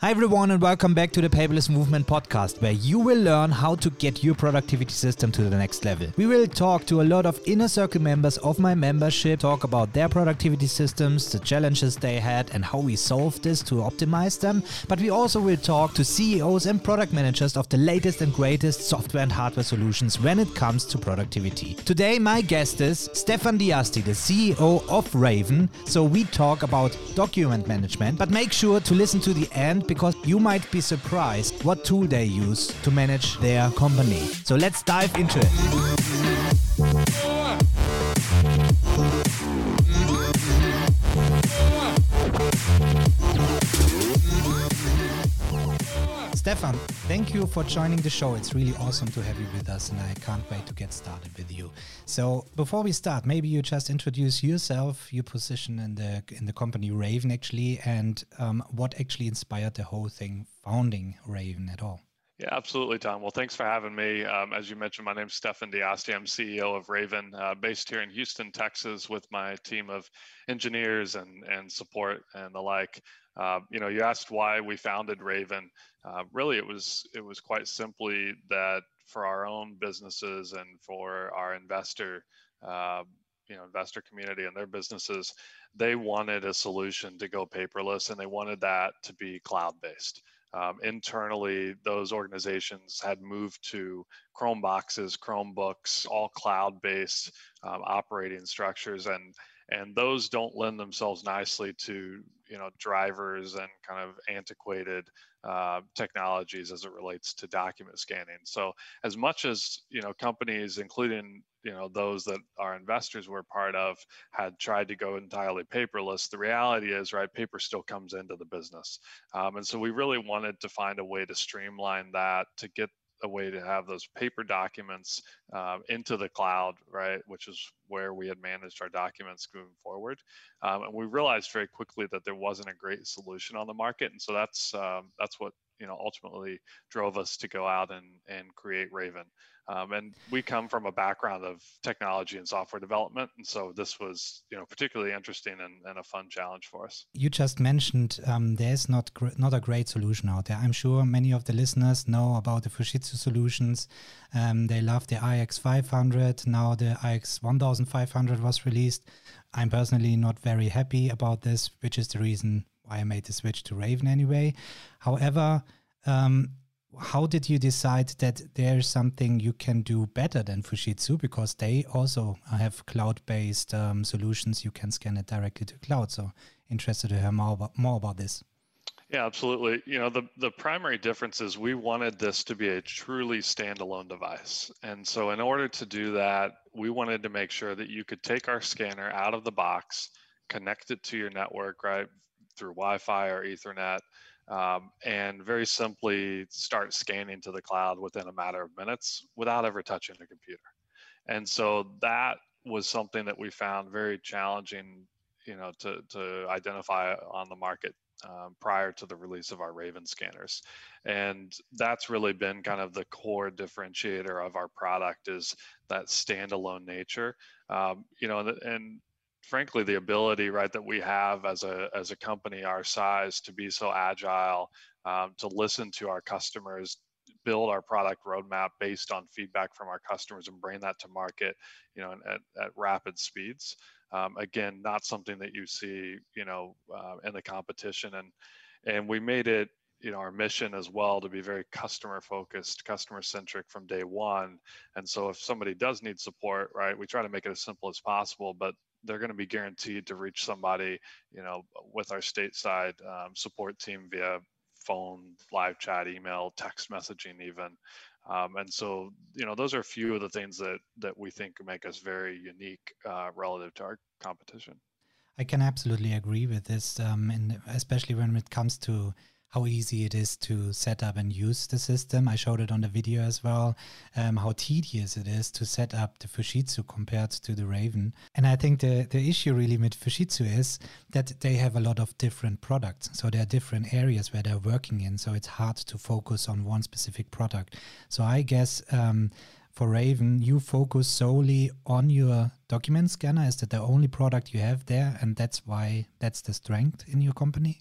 Hi, everyone, and welcome back to the Paperless Movement podcast, where you will learn how to get your productivity system to the next level. We will talk to a lot of inner circle members of my membership, talk about their productivity systems, the challenges they had, and how we solved this to optimize them. But we also will talk to CEOs and product managers of the latest and greatest software and hardware solutions when it comes to productivity. Today, my guest is Stefan Diasti, the CEO of Raven. So we talk about document management, but make sure to listen to the end because you might be surprised what tool they use to manage their company. So let's dive into it. Stefan, thank you for joining the show. It's really awesome to have you with us, and I can't wait to get started with you. So, before we start, maybe you just introduce yourself, your position in the in the company Raven, actually, and um, what actually inspired the whole thing, founding Raven at all. Yeah, absolutely, Tom. Well, thanks for having me. Um, as you mentioned, my name's Stefan Diasti. I'm CEO of Raven, uh, based here in Houston, Texas, with my team of engineers and, and support and the like. Uh, you know, you asked why we founded Raven. Uh, really, it was it was quite simply that for our own businesses and for our investor, uh, you know, investor community and their businesses, they wanted a solution to go paperless, and they wanted that to be cloud based. Um, internally, those organizations had moved to Chrome boxes, Chromebooks, all cloud-based um, operating structures, and and those don't lend themselves nicely to you know drivers and kind of antiquated uh, technologies as it relates to document scanning. So as much as you know companies, including you know those that our investors were part of had tried to go entirely paperless the reality is right paper still comes into the business um, and so we really wanted to find a way to streamline that to get a way to have those paper documents um, into the cloud, right, which is where we had managed our documents moving forward. Um, and we realized very quickly that there wasn't a great solution on the market, and so that's um, that's what you know ultimately drove us to go out and and create Raven. Um, and we come from a background of technology and software development, and so this was, you know, particularly interesting and, and a fun challenge for us. You just mentioned um, there's not gr- not a great solution out there. I'm sure many of the listeners know about the Fujitsu solutions. Um, they love the IX500. Now the IX1500 was released. I'm personally not very happy about this, which is the reason why I made the switch to Raven anyway. However, um, how did you decide that there's something you can do better than Fujitsu? Because they also have cloud-based um, solutions. You can scan it directly to cloud. So interested to hear more about, more about this. Yeah absolutely. You know the, the primary difference is we wanted this to be a truly standalone device. And so in order to do that we wanted to make sure that you could take our scanner out of the box connect it to your network right through wi-fi or ethernet um, and very simply start scanning to the cloud within a matter of minutes without ever touching the computer. And so that was something that we found very challenging, you know, to, to identify on the market um, prior to the release of our Raven scanners. And that's really been kind of the core differentiator of our product is that standalone nature. Um, you know, and frankly the ability right that we have as a as a company our size to be so agile um, to listen to our customers build our product roadmap based on feedback from our customers and bring that to market you know at, at rapid speeds. Um, again not something that you see you know uh, in the competition and and we made it you know our mission as well to be very customer focused customer centric from day one. And so if somebody does need support right we try to make it as simple as possible but they're going to be guaranteed to reach somebody, you know, with our stateside um, support team via phone, live chat, email, text messaging, even. Um, and so, you know, those are a few of the things that that we think make us very unique uh, relative to our competition. I can absolutely agree with this, um, and especially when it comes to how easy it is to set up and use the system. I showed it on the video as well, um, how tedious it is to set up the Fujitsu compared to the Raven. And I think the, the issue really with Fujitsu is that they have a lot of different products. So there are different areas where they're working in. So it's hard to focus on one specific product. So I guess um, for Raven, you focus solely on your document scanner. Is that the only product you have there? And that's why that's the strength in your company?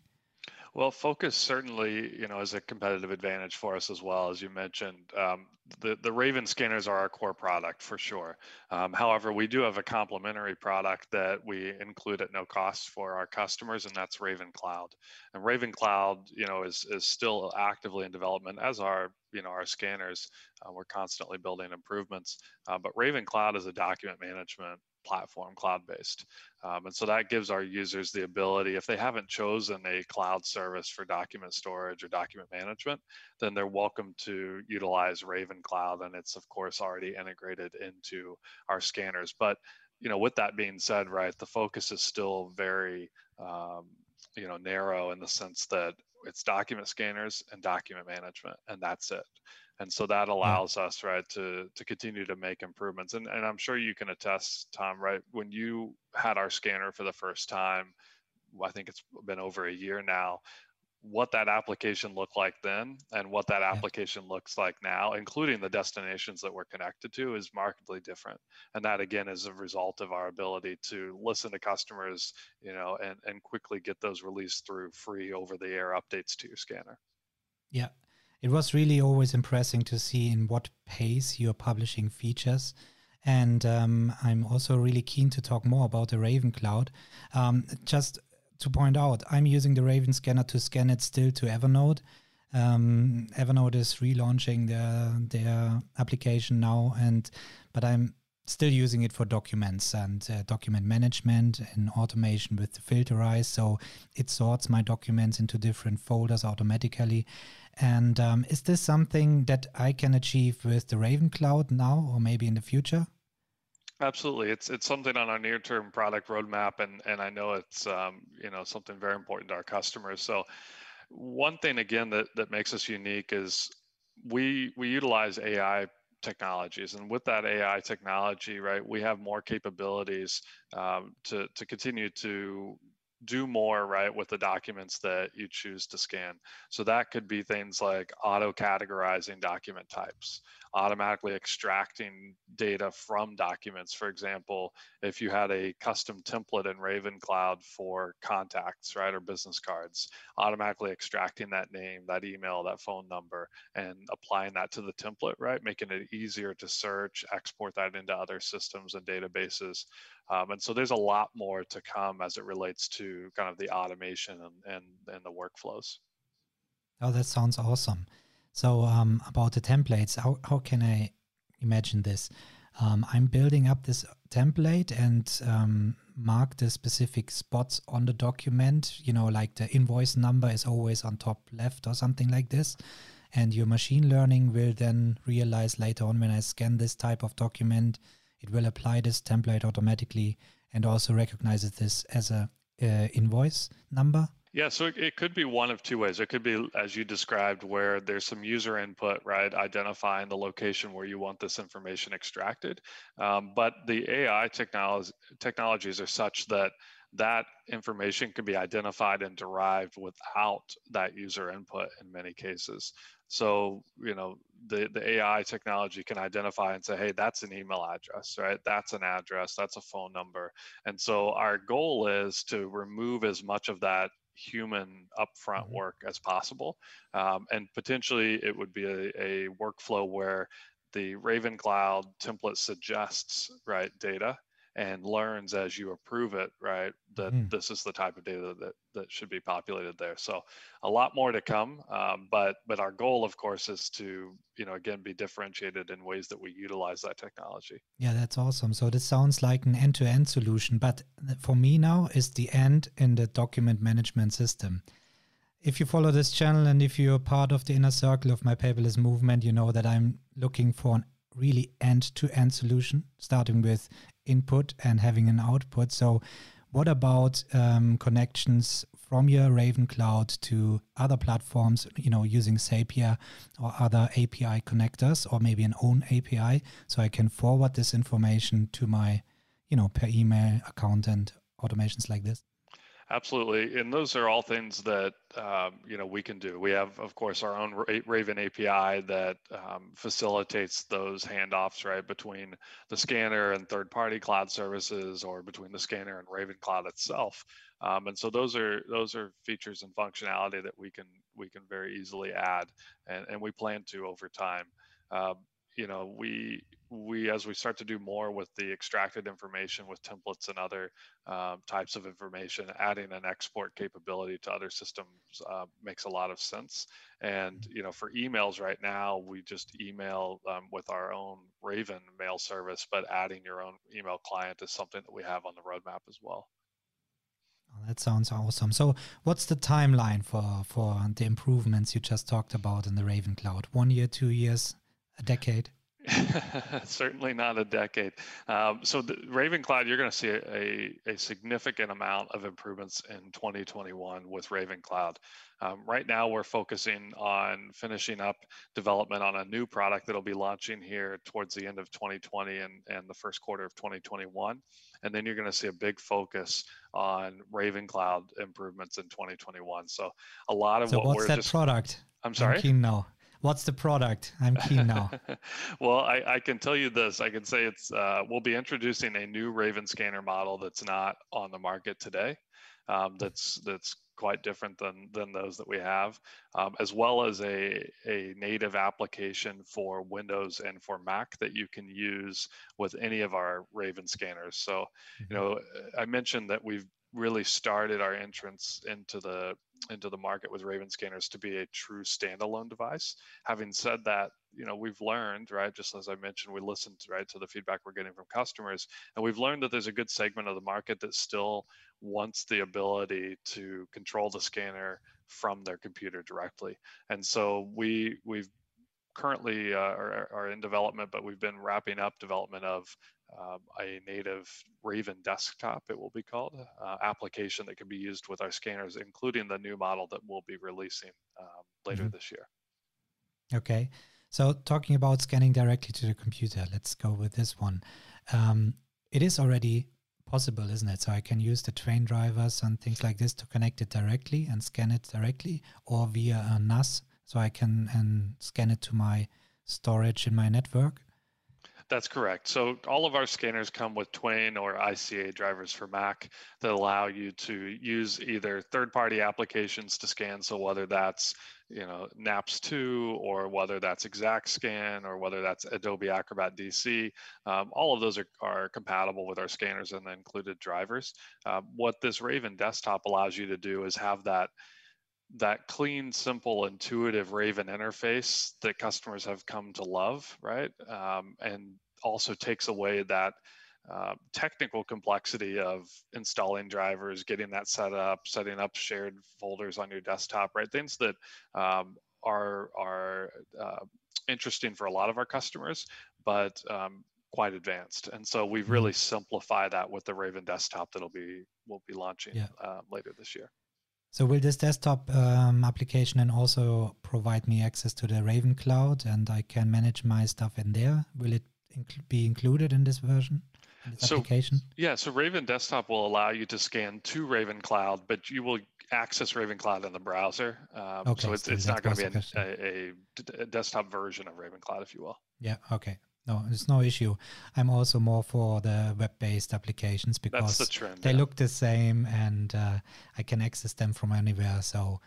Well, focus certainly, you know, is a competitive advantage for us as well, as you mentioned. Um, the the Raven scanners are our core product for sure. Um, however, we do have a complementary product that we include at no cost for our customers, and that's Raven Cloud. And Raven Cloud, you know, is is still actively in development, as are you know our scanners. Uh, we're constantly building improvements, uh, but Raven Cloud is a document management platform, cloud-based. Um, and so that gives our users the ability, if they haven't chosen a cloud service for document storage or document management, then they're welcome to utilize Raven Cloud. And it's of course already integrated into our scanners. But you know, with that being said, right, the focus is still very um, you know narrow in the sense that it's document scanners and document management, and that's it and so that allows yeah. us right to to continue to make improvements and, and i'm sure you can attest tom right when you had our scanner for the first time i think it's been over a year now what that application looked like then and what that application yeah. looks like now including the destinations that we're connected to is markedly different and that again is a result of our ability to listen to customers you know and, and quickly get those released through free over the air updates to your scanner yeah it was really always impressive to see in what pace you're publishing features. And um, I'm also really keen to talk more about the Raven Cloud. Um, just to point out, I'm using the Raven scanner to scan it still to Evernote. Um, Evernote is relaunching their their application now, and but I'm still using it for documents and uh, document management and automation with the filterize. So it sorts my documents into different folders automatically. And um, is this something that I can achieve with the Raven Cloud now or maybe in the future? Absolutely, it's it's something on our near-term product roadmap, and and I know it's um, you know something very important to our customers. So, one thing again that that makes us unique is we we utilize AI technologies, and with that AI technology, right, we have more capabilities um, to to continue to do more right with the documents that you choose to scan. So that could be things like auto categorizing document types automatically extracting data from documents. For example if you had a custom template in raven cloud for contacts right or business cards automatically extracting that name that email that phone number and applying that to the template right making it easier to search export that into other systems and databases. Um, and so there's a lot more to come as it relates to kind of the automation and, and, and the workflows. Oh, that sounds awesome. So um, about the templates, how, how can I imagine this? Um, I'm building up this template and um, mark the specific spots on the document, you know, like the invoice number is always on top left or something like this. And your machine learning will then realize later on when I scan this type of document, it will apply this template automatically and also recognizes this as a uh, invoice number. Yeah, so it, it could be one of two ways. It could be, as you described, where there's some user input, right, identifying the location where you want this information extracted. Um, but the AI technologies technologies are such that that information can be identified and derived without that user input in many cases. So, you know, the, the AI technology can identify and say, hey, that's an email address, right? That's an address, that's a phone number. And so our goal is to remove as much of that human upfront mm-hmm. work as possible. Um, and potentially it would be a, a workflow where the Raven Cloud template suggests right data and learns as you approve it, right? That mm. this is the type of data that that should be populated there. So a lot more to come, um, but but our goal, of course, is to you know again be differentiated in ways that we utilize that technology. Yeah, that's awesome. So this sounds like an end-to-end solution, but for me now is the end in the document management system. If you follow this channel and if you're part of the inner circle of my paperless movement, you know that I'm looking for an really end-to-end solution, starting with input and having an output. So, what about um, connections from your Raven Cloud to other platforms, you know, using Zapier or other API connectors or maybe an own API so I can forward this information to my, you know, per email account and automations like this? Absolutely, and those are all things that um, you know we can do. We have, of course, our own Raven API that um, facilitates those handoffs right between the scanner and third-party cloud services, or between the scanner and Raven Cloud itself. Um, and so those are those are features and functionality that we can we can very easily add, and, and we plan to over time. Uh, you know, we we as we start to do more with the extracted information with templates and other um, types of information, adding an export capability to other systems uh, makes a lot of sense. And you know, for emails right now, we just email um, with our own Raven mail service, but adding your own email client is something that we have on the roadmap as well. Oh, that sounds awesome. So, what's the timeline for for the improvements you just talked about in the Raven Cloud? One year, two years? a decade? Certainly not a decade. Um, so the Raven Cloud, you're going to see a, a, significant amount of improvements in 2021 with Raven Cloud. Um, right now, we're focusing on finishing up development on a new product that'll be launching here towards the end of 2020 and, and the first quarter of 2021. And then you're going to see a big focus on Raven Cloud improvements in 2021. So a lot of so what what's we're that just, product? I'm sorry. I'm keen now. What's the product? I'm keen now. well, I, I, can tell you this. I can say it's uh, we'll be introducing a new Raven scanner model that's not on the market today. Um, that's that's quite different than than those that we have, um, as well as a a native application for Windows and for Mac that you can use with any of our Raven scanners. So, you mm-hmm. know, I mentioned that we've really started our entrance into the into the market with Raven scanners to be a true standalone device. Having said that, you know we've learned right just as I mentioned, we listened right to the feedback we're getting from customers, and we've learned that there's a good segment of the market that still wants the ability to control the scanner from their computer directly. And so we we've currently uh, are, are, in development, but we've been wrapping up development of um, a native Raven desktop, it will be called, uh, application that can be used with our scanners, including the new model that we'll be releasing um, later mm-hmm. this year. Okay. So, talking about scanning directly to the computer, let's go with this one. Um, it is already possible, isn't it? So, I can use the Twain drivers and things like this to connect it directly and scan it directly, or via a NAS, so I can and scan it to my storage in my network. That's correct. So all of our scanners come with Twain or ICA drivers for Mac that allow you to use either third-party applications to scan. So whether that's you know NAPS 2 or whether that's ExactScan or whether that's Adobe Acrobat DC, um, all of those are, are compatible with our scanners and the included drivers. Uh, what this Raven desktop allows you to do is have that that clean, simple, intuitive Raven interface that customers have come to love, right? Um, and also takes away that uh, technical complexity of installing drivers, getting that set up, setting up shared folders on your desktop, right? Things that um, are are uh, interesting for a lot of our customers, but um, quite advanced. And so we've really mm-hmm. simplified that with the Raven desktop that'll be we'll be launching yeah. uh, later this year. So will this desktop um, application and also provide me access to the Raven Cloud and I can manage my stuff in there? Will it inc- be included in this version? In this so, application? Yeah, so Raven Desktop will allow you to scan to Raven Cloud, but you will access Raven Cloud in the browser. Um, okay, so it's, so it's not going to be a, a, a, desktop version of Raven Cloud, if you will. Yeah, okay. No, it's no issue. I'm also more for the web-based applications because the trend, they yeah. look the same and uh, I can access them from anywhere. So,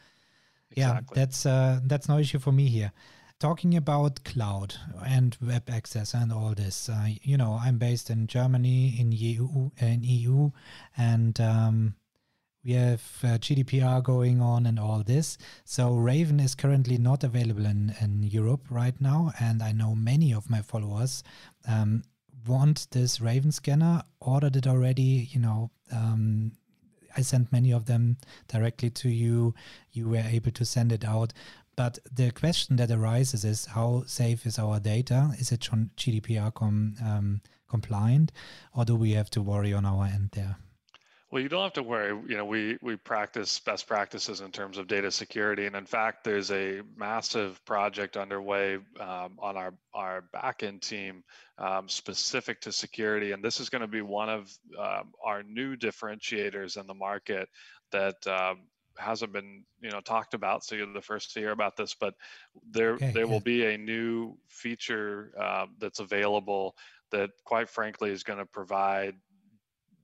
exactly. yeah, that's uh, that's no issue for me here. Talking about cloud and web access and all this, uh, you know, I'm based in Germany, in EU, in EU, and um, we have uh, GDPR going on and all this. So Raven is currently not available in, in Europe right now. And I know many of my followers um, want this Raven scanner, ordered it already, you know. Um, I sent many of them directly to you. You were able to send it out. But the question that arises is how safe is our data? Is it GDPR com, um, compliant, or do we have to worry on our end there? Well, you don't have to worry. You know, we we practice best practices in terms of data security, and in fact, there's a massive project underway um, on our our backend team um, specific to security, and this is going to be one of um, our new differentiators in the market that um, hasn't been you know talked about so you're the first to hear about this but there okay, there yeah. will be a new feature uh, that's available that quite frankly is going to provide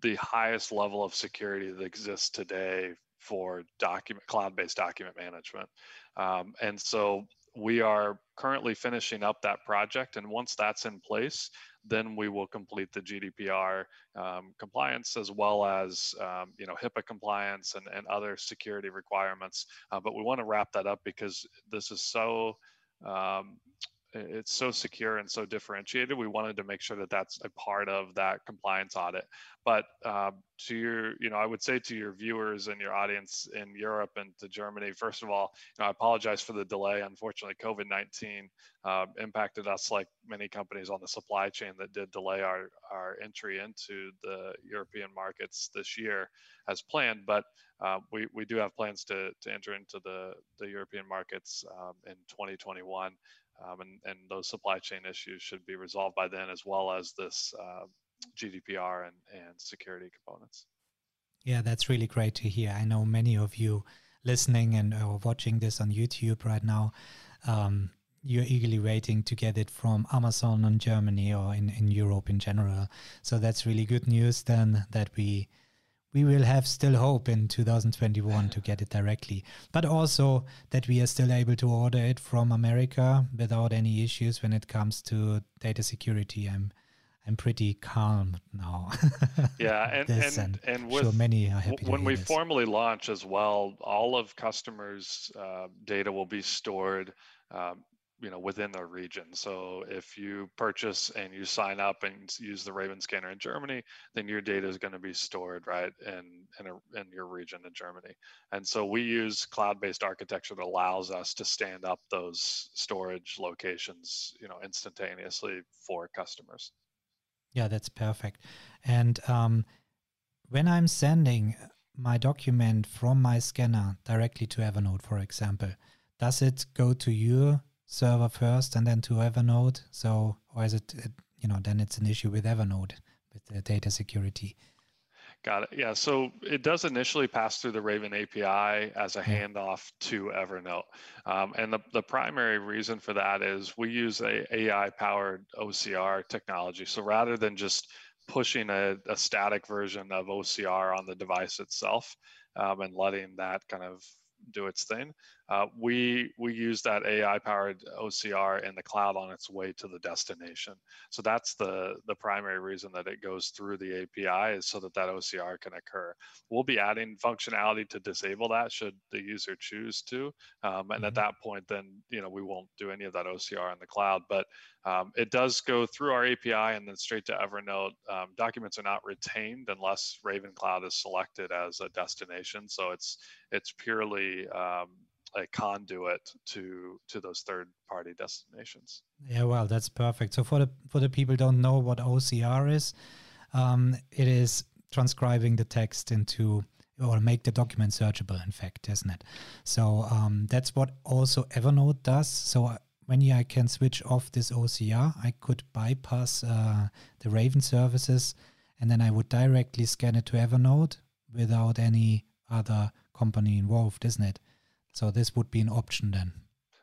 the highest level of security that exists today for document cloud-based document management um, and so we are currently finishing up that project and once that's in place then we will complete the GDPR um, compliance as well as um, you know HIPAA compliance and, and other security requirements. Uh, but we want to wrap that up because this is so um, it's so secure and so differentiated. We wanted to make sure that that's a part of that compliance audit. But uh, to your, you know, I would say to your viewers and your audience in Europe and to Germany, first of all, you know, I apologize for the delay. Unfortunately, COVID 19 uh, impacted us like many companies on the supply chain that did delay our, our entry into the European markets this year as planned. But uh, we, we do have plans to, to enter into the, the European markets um, in 2021 um, and, and those supply chain issues should be resolved by then, as well as this uh, GDPR and, and security components. Yeah, that's really great to hear. I know many of you listening and or watching this on YouTube right now. Um, you're eagerly waiting to get it from Amazon in Germany or in, in Europe in general. So that's really good news then that we we will have still hope in 2021 to get it directly, but also that we are still able to order it from America without any issues when it comes to data security. I'm I'm pretty calm now. yeah, and and, and, and with, sure many are happy when we this. formally launch as well, all of customers' uh, data will be stored um, you know within their region. So if you purchase and you sign up and use the raven scanner in germany then your data is going to be stored right in in, a, in your region in germany. And so we use cloud-based architecture that allows us to stand up those storage locations you know instantaneously for customers. Yeah that's perfect. And um, when i'm sending my document from my scanner directly to evernote for example does it go to your server first and then to Evernote? So, or is it, you know, then it's an issue with Evernote with the data security? Got it. Yeah. So it does initially pass through the Raven API as a handoff to Evernote. Um, and the, the primary reason for that is we use a AI powered OCR technology. So rather than just pushing a, a static version of OCR on the device itself um, and letting that kind of do its thing. Uh, we we use that AI powered OCR in the cloud on its way to the destination. So that's the the primary reason that it goes through the API is so that that OCR can occur. We'll be adding functionality to disable that should the user choose to, um, and mm-hmm. at that point, then you know we won't do any of that OCR in the cloud. But um, it does go through our API and then straight to Evernote. Um, documents are not retained unless Raven Cloud is selected as a destination. So it's it's purely um, a conduit to to those third party destinations. Yeah, well, that's perfect. So for the for the people don't know what OCR is, um, it is transcribing the text into or make the document searchable. In fact, isn't it? So um, that's what also Evernote does. So uh, when I can switch off this OCR, I could bypass uh, the Raven services, and then I would directly scan it to Evernote without any other company involved, isn't it? So this would be an option then.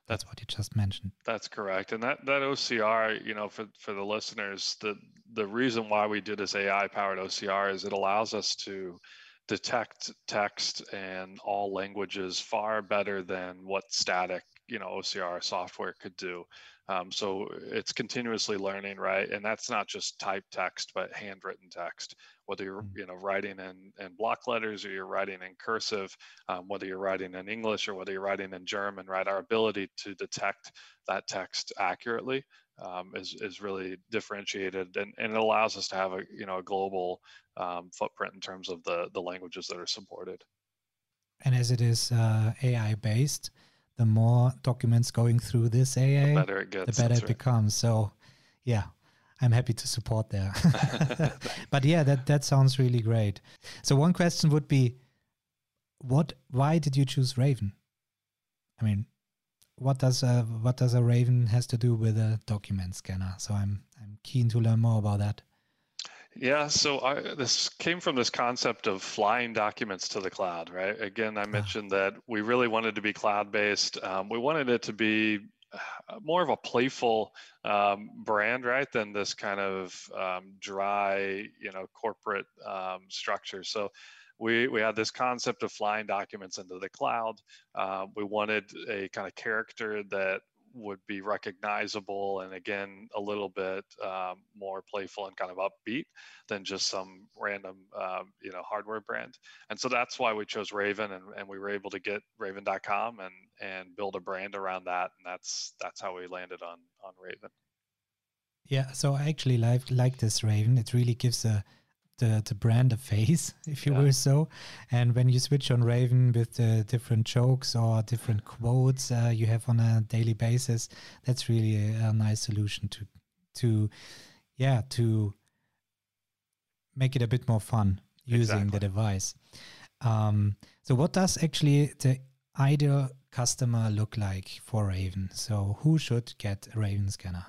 That's what you just mentioned. That's correct. And that, that OCR, you know, for, for the listeners, the, the reason why we do this AI powered OCR is it allows us to detect text and all languages far better than what static, you know, OCR software could do. Um, so it's continuously learning, right? And that's not just type text, but handwritten text whether you're mm. you know writing in, in block letters or you're writing in cursive, um, whether you're writing in English or whether you're writing in German, right? Our ability to detect that text accurately um, is, is really differentiated and, and it allows us to have a you know a global um, footprint in terms of the the languages that are supported. And as it is uh, AI based, the more documents going through this AA, the better it gets. The better it right. becomes. So, yeah, I'm happy to support there. but yeah, that that sounds really great. So one question would be, what? Why did you choose Raven? I mean, what does a what does a Raven has to do with a document scanner? So I'm I'm keen to learn more about that. Yeah, so I, this came from this concept of flying documents to the cloud, right? Again, I mentioned that we really wanted to be cloud based. Um, we wanted it to be uh, more of a playful um, brand, right, than this kind of um, dry, you know, corporate um, structure. So we, we had this concept of flying documents into the cloud. Uh, we wanted a kind of character that would be recognizable and again a little bit um, more playful and kind of upbeat than just some random um, you know hardware brand. And so that's why we chose raven and, and we were able to get raven.com and and build a brand around that and that's that's how we landed on on raven. Yeah so i actually like like this raven. It really gives a the, the brand a face, if you yeah. will so. And when you switch on Raven with the different jokes or different quotes uh, you have on a daily basis, that's really a, a nice solution to to yeah to make it a bit more fun using exactly. the device. Um, so, what does actually the ideal customer look like for Raven? So, who should get a Raven scanner?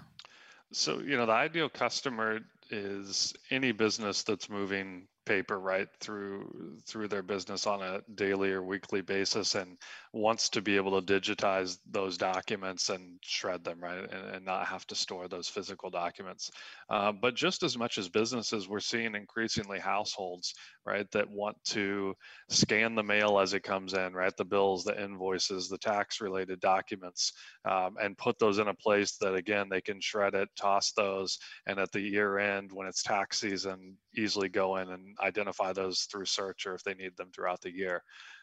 So, you know, the ideal customer is any business that's moving paper right through through their business on a daily or weekly basis and wants to be able to digitize those documents and shred them right and, and not have to store those physical documents. Uh, but just as much as businesses we're seeing increasingly households right that want to scan the mail as it comes in right the bills the invoices the tax related documents um, and put those in a place that again they can shred it toss those and at the year end when it's tax season easily go in and identify those through search or if they need them throughout the year.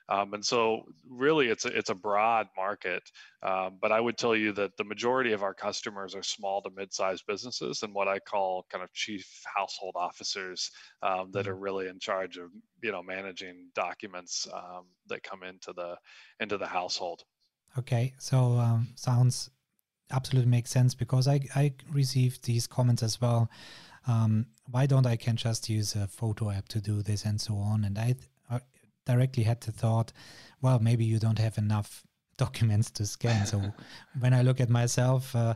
Um, and so really it's a, it's a broad market, um, but I would tell you that the majority of our customers are small to mid-sized businesses and what I call kind of chief household officers um, that are mm-hmm. really in charge of, you know, managing documents um, that come into the, into the household. Okay. So um, sounds absolutely makes sense because I, I received these comments as well um, why don't I can just use a photo app to do this and so on? And I, uh, directly had the thought, well, maybe you don't have enough documents to scan. So when I look at myself, uh,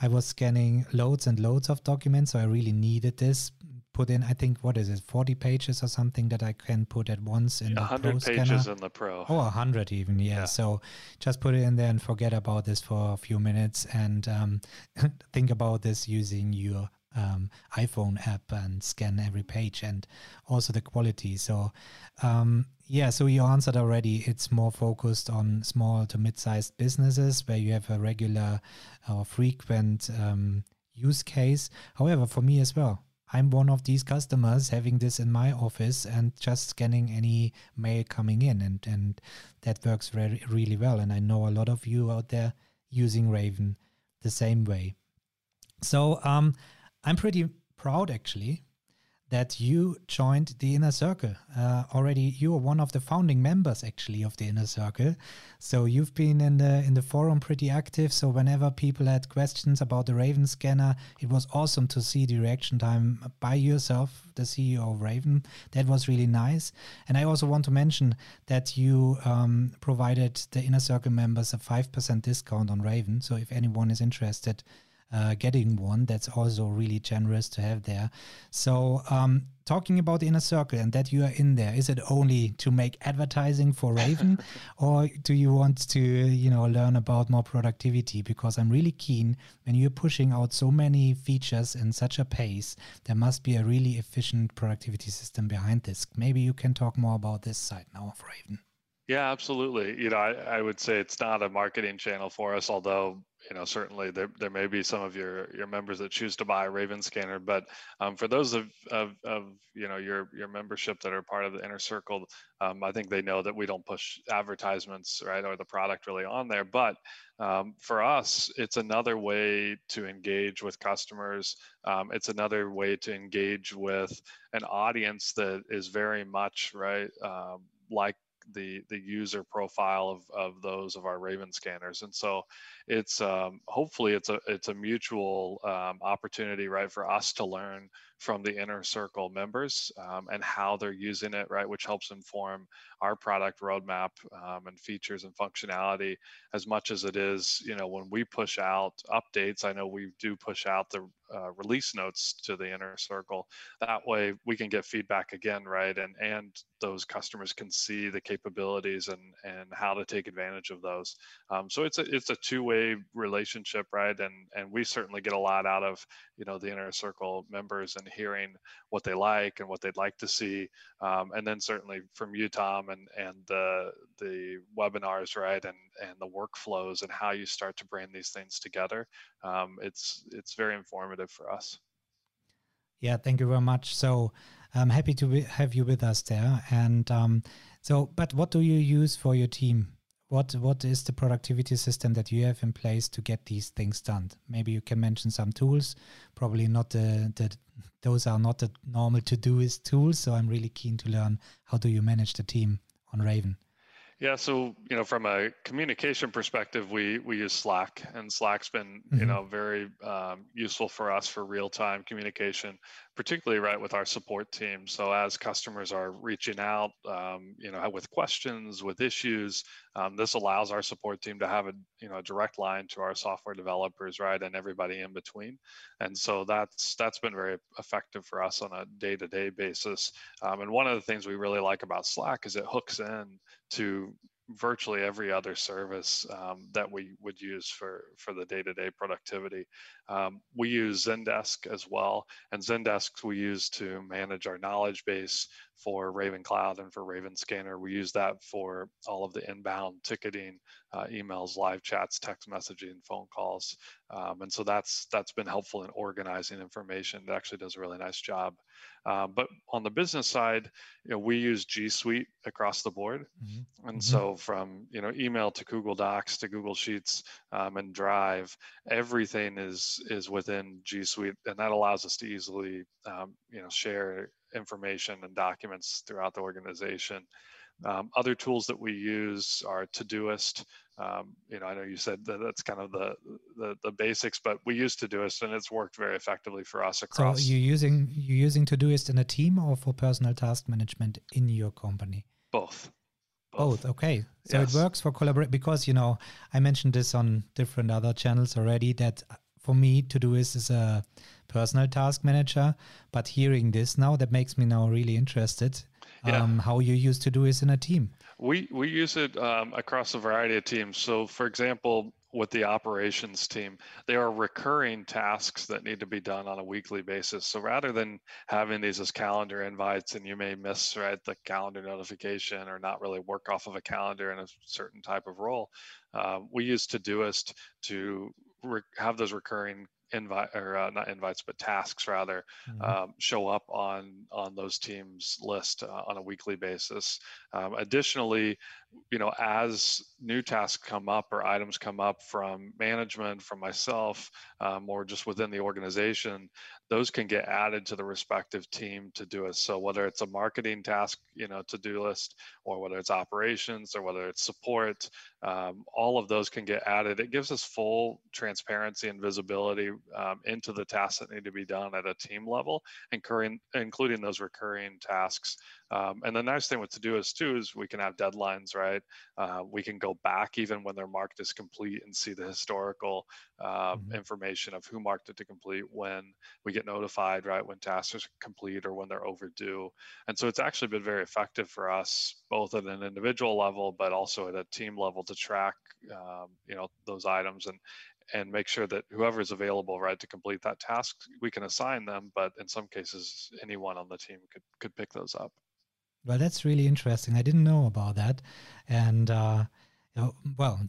I was scanning loads and loads of documents, so I really needed this. Put in, I think, what is it, 40 pages or something that I can put at once in yeah, the 100 Pro pages scanner. in the Pro. Oh, 100 even, yeah. yeah. So just put it in there and forget about this for a few minutes and um, think about this using your um, iPhone app and scan every page and also the quality. So, um, yeah, so you answered already. It's more focused on small to mid sized businesses where you have a regular or frequent um, use case. However, for me as well, I'm one of these customers having this in my office and just scanning any mail coming in, and, and that works very really well. And I know a lot of you out there using Raven the same way. So, um, I'm pretty proud actually that you joined the inner circle. Uh, already you are one of the founding members actually of the inner circle. So you've been in the in the forum pretty active. So whenever people had questions about the raven scanner it was awesome to see the reaction time by yourself the ceo of raven. That was really nice. And i also want to mention that you um, provided the inner circle members a 5% discount on raven. So if anyone is interested uh, getting one. That's also really generous to have there. So, um, talking about the inner circle and that you are in there, is it only to make advertising for Raven, or do you want to, you know, learn about more productivity? Because I'm really keen when you're pushing out so many features in such a pace, there must be a really efficient productivity system behind this. Maybe you can talk more about this side now of Raven. Yeah, absolutely. You know, I, I would say it's not a marketing channel for us, although you know certainly there, there may be some of your your members that choose to buy a raven scanner but um, for those of, of, of you know your your membership that are part of the inner circle um, i think they know that we don't push advertisements right or the product really on there but um, for us it's another way to engage with customers. Um, it's another way to engage with an audience that is very much right um, like the the user profile of, of those of our Raven scanners. And so it's um, hopefully it's a it's a mutual um, opportunity, right, for us to learn from the inner circle members um, and how they're using it, right, which helps inform our product roadmap um, and features and functionality as much as it is, you know, when we push out updates. I know we do push out the uh, release notes to the inner circle. That way we can get feedback again, right? And and those customers can see the capabilities and and how to take advantage of those. Um, so it's a it's a two way relationship, right? And and we certainly get a lot out of you know the inner circle members and hearing what they like and what they'd like to see, um, and then certainly from you, Tom, and and the the webinars, right? And and the workflows and how you start to bring these things together. Um, it's it's very informative for us. Yeah, thank you very much. So I'm happy to be, have you with us there. And um, so, but what do you use for your team? What what is the productivity system that you have in place to get these things done? Maybe you can mention some tools. Probably not the, the those are not the normal to do is tools. So I'm really keen to learn how do you manage the team on Raven. Yeah, so you know, from a communication perspective, we we use Slack, and Slack's been mm-hmm. you know very um, useful for us for real time communication, particularly right with our support team. So as customers are reaching out, um, you know, with questions, with issues, um, this allows our support team to have a you know direct line to our software developers, right, and everybody in between. And so that's that's been very effective for us on a day to day basis. Um, and one of the things we really like about Slack is it hooks in to virtually every other service um, that we would use for for the day-to-day productivity. Um, we use Zendesk as well, and Zendesk we use to manage our knowledge base for Raven Cloud and for Raven Scanner. We use that for all of the inbound ticketing, uh, emails, live chats, text messaging, phone calls, um, and so that's that's been helpful in organizing information. It actually does a really nice job. Um, but on the business side, you know, we use G Suite across the board, mm-hmm. and mm-hmm. so from you know email to Google Docs to Google Sheets um, and Drive, everything is is within G Suite, and that allows us to easily um, you know share information and documents throughout the organization. Um, other tools that we use are Todoist. Um, you know, I know you said that that's kind of the, the, the basics, but we use Todoist and it's worked very effectively for us across. So you using you using Todoist in a team or for personal task management in your company? Both. Both. Both. Okay. So yes. it works for collaborate because you know I mentioned this on different other channels already that for me Todoist is a personal task manager, but hearing this now that makes me now really interested yeah. um, how you used to do this in a team. We we use it um, across a variety of teams. So, for example, with the operations team, there are recurring tasks that need to be done on a weekly basis. So rather than having these as calendar invites and you may miss right the calendar notification or not really work off of a calendar in a certain type of role, uh, we use Todoist to re- have those recurring invite or uh, not invites but tasks rather mm-hmm. um, show up on on those teams list uh, on a weekly basis um, additionally you know as new tasks come up or items come up from management from myself um, or just within the organization those can get added to the respective team to do it. So whether it's a marketing task you know to do list or whether it's operations or whether it's support um, all of those can get added. It gives us full transparency and visibility um, into the tasks that need to be done at a team level incurring, including those recurring tasks um, and the nice thing with Todoist too is we can have deadlines, right? Uh, we can go back even when they're marked as complete and see the historical uh, mm-hmm. information of who marked it to complete when we get notified, right? When tasks are complete or when they're overdue. And so it's actually been very effective for us, both at an individual level, but also at a team level to track, um, you know, those items and and make sure that whoever is available right to complete that task we can assign them but in some cases anyone on the team could could pick those up well, that's really interesting. I didn't know about that. And, uh, well,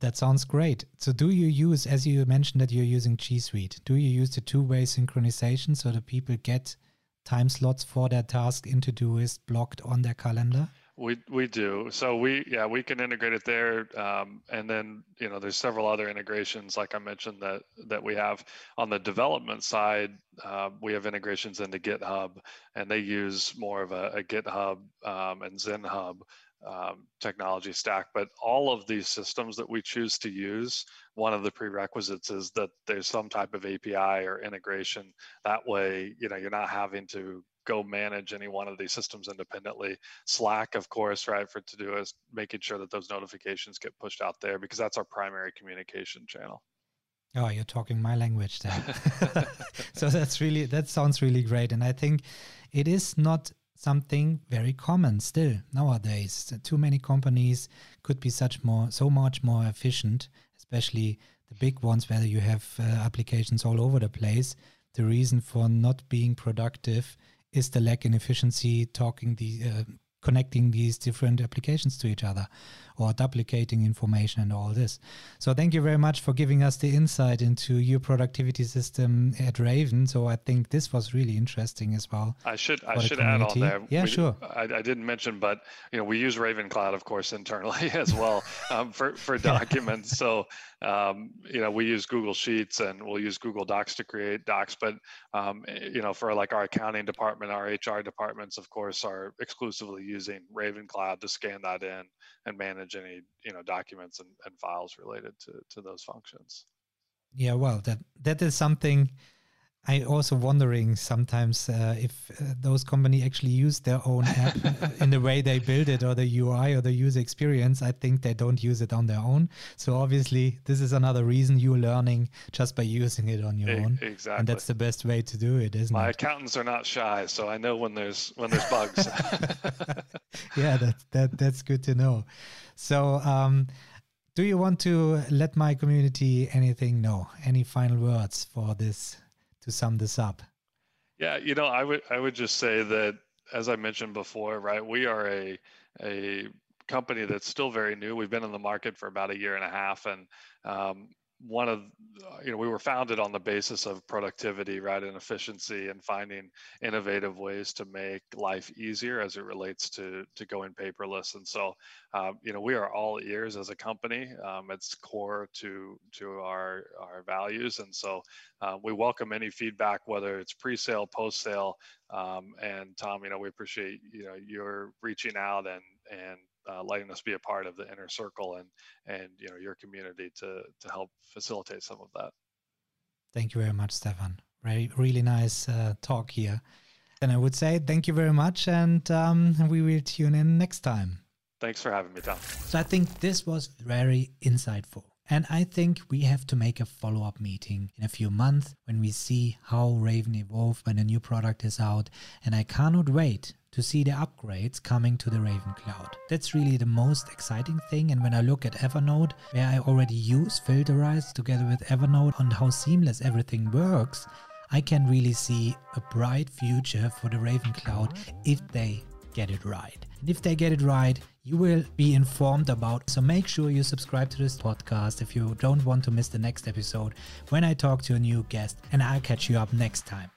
that sounds great. So, do you use, as you mentioned that you're using G Suite, do you use the two way synchronization so that people get time slots for their task into Todoist blocked on their calendar? We we do. So we yeah we can integrate it there, um, and then you know there's several other integrations like I mentioned that that we have on the development side. Uh, we have integrations into GitHub, and they use more of a, a GitHub um, and ZenHub um, technology stack. But all of these systems that we choose to use, one of the prerequisites is that there's some type of API or integration. That way, you know, you're not having to go manage any one of these systems independently. Slack, of course, right, for Todoist making sure that those notifications get pushed out there because that's our primary communication channel. Oh, you're talking my language there. so that's really that sounds really great, and I think it is not something very common still nowadays. Too many companies could be such more so much more efficient, especially the big ones where you have uh, applications all over the place. The reason for not being productive is the lack in efficiency talking the uh, connecting these different applications to each other or duplicating information and all this. So thank you very much for giving us the insight into your productivity system at Raven. So I think this was really interesting as well. I should I should add on there. Yeah, we, sure. I, I, didn't mention, but you know we use Raven Cloud, of course, internally as well um, for for documents. so um, you know we use Google Sheets and we'll use Google Docs to create docs. But um, you know for like our accounting department, our HR departments, of course, are exclusively using Raven Cloud to scan that in and manage any you know documents and, and files related to to those functions. Yeah well that that is something I also wondering sometimes uh, if uh, those company actually use their own app in the way they build it or the UI or the user experience. I think they don't use it on their own. So obviously, this is another reason you're learning just by using it on your e- own. Exactly, and that's the best way to do it, isn't My it? My accountants are not shy, so I know when there's when there's bugs. yeah, that that that's good to know. So. Um, do you want to let my community anything know? Any final words for this to sum this up? Yeah, you know, I would I would just say that as I mentioned before, right, we are a a company that's still very new. We've been in the market for about a year and a half, and um, one of you know we were founded on the basis of productivity right and efficiency and finding innovative ways to make life easier as it relates to to going paperless. And so um, you know we are all ears as a company. Um, it's core to to our our values. And so uh, we welcome any feedback whether it's pre-sale post-sale. Um, and tom you know we appreciate you know your reaching out and and uh, letting us be a part of the inner circle and and you know your community to to help facilitate some of that. Thank you very much, Stefan. Very really nice uh, talk here. And I would say thank you very much, and um, we will tune in next time. Thanks for having me, Tom. So I think this was very insightful. And I think we have to make a follow up meeting in a few months when we see how Raven evolved when a new product is out. And I cannot wait to see the upgrades coming to the Raven Cloud. That's really the most exciting thing. And when I look at Evernote, where I already use Filterize together with Evernote on how seamless everything works, I can really see a bright future for the Raven Cloud if they get it right. And if they get it right, you will be informed about. So make sure you subscribe to this podcast if you don't want to miss the next episode when I talk to a new guest, and I'll catch you up next time.